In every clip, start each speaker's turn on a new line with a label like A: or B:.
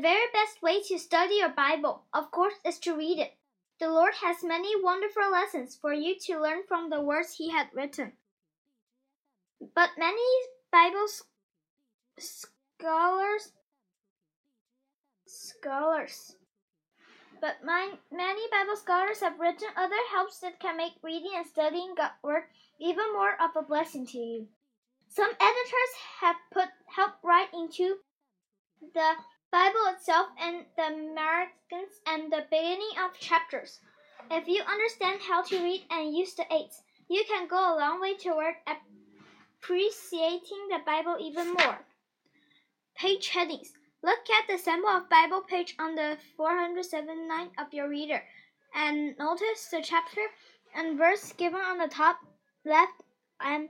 A: very best way to study your Bible, of course, is to read it. The Lord has many wonderful lessons for you to learn from the words He had written. But many Bible scholars scholars but my, many Bible scholars have written other helps that can make reading and studying God's Word even more of a blessing to you. Some editors have put help right into the Bible itself and the margins and the beginning of chapters. If you understand how to read and use the aids, you can go a long way toward appreciating the Bible even more. Page headings. Look at the sample of Bible page on the 479 of your reader and notice the chapter and verse given on the top left and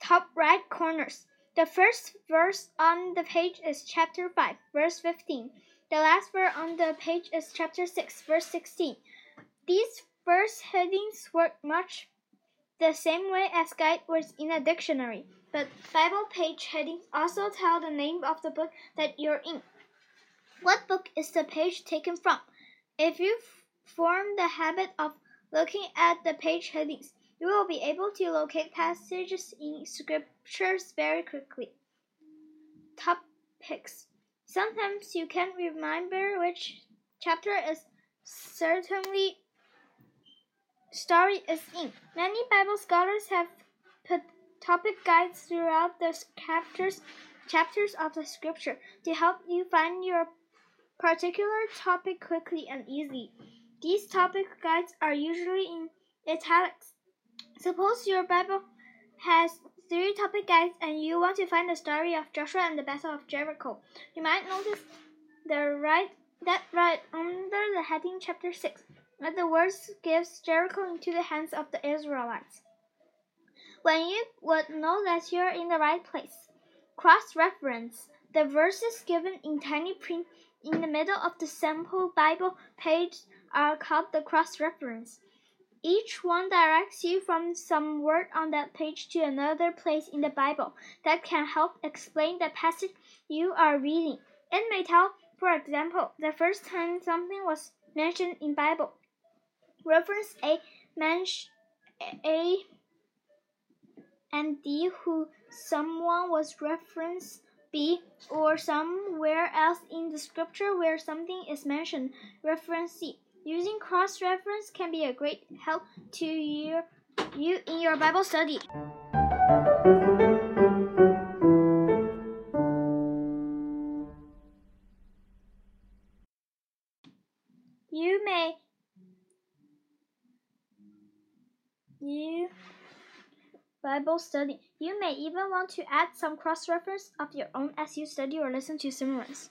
A: top right corners. The first verse on the page is chapter 5, verse 15. The last verse on the page is chapter 6, verse 16. These verse headings work much the same way as guide words in a dictionary, but Bible page headings also tell the name of the book that you're in. What book is the page taken from? If you form the habit of looking at the page headings, you will be able to locate passages in scriptures very quickly. Topics. Sometimes you can't remember which chapter is certainly story is in. Many Bible scholars have put topic guides throughout the chapters chapters of the scripture to help you find your particular topic quickly and easily. These topic guides are usually in italics. Suppose your Bible has three topic guides and you want to find the story of Joshua and the Battle of Jericho. You might notice the right that right under the heading chapter 6 that the words gives Jericho into the hands of the Israelites. When you would know that you're in the right place. Cross reference. The verses given in tiny print in the middle of the sample Bible page are called the cross reference. Each one directs you from some word on that page to another place in the Bible that can help explain the passage you are reading. It may tell, for example, the first time something was mentioned in Bible. Reference A mention A and D who someone was referenced B or somewhere else in the scripture where something is mentioned. Reference C. Using cross reference can be a great help to your, you in your Bible study. You may you Bible study. You may even want to add some cross reference of your own as you study or listen to sermons.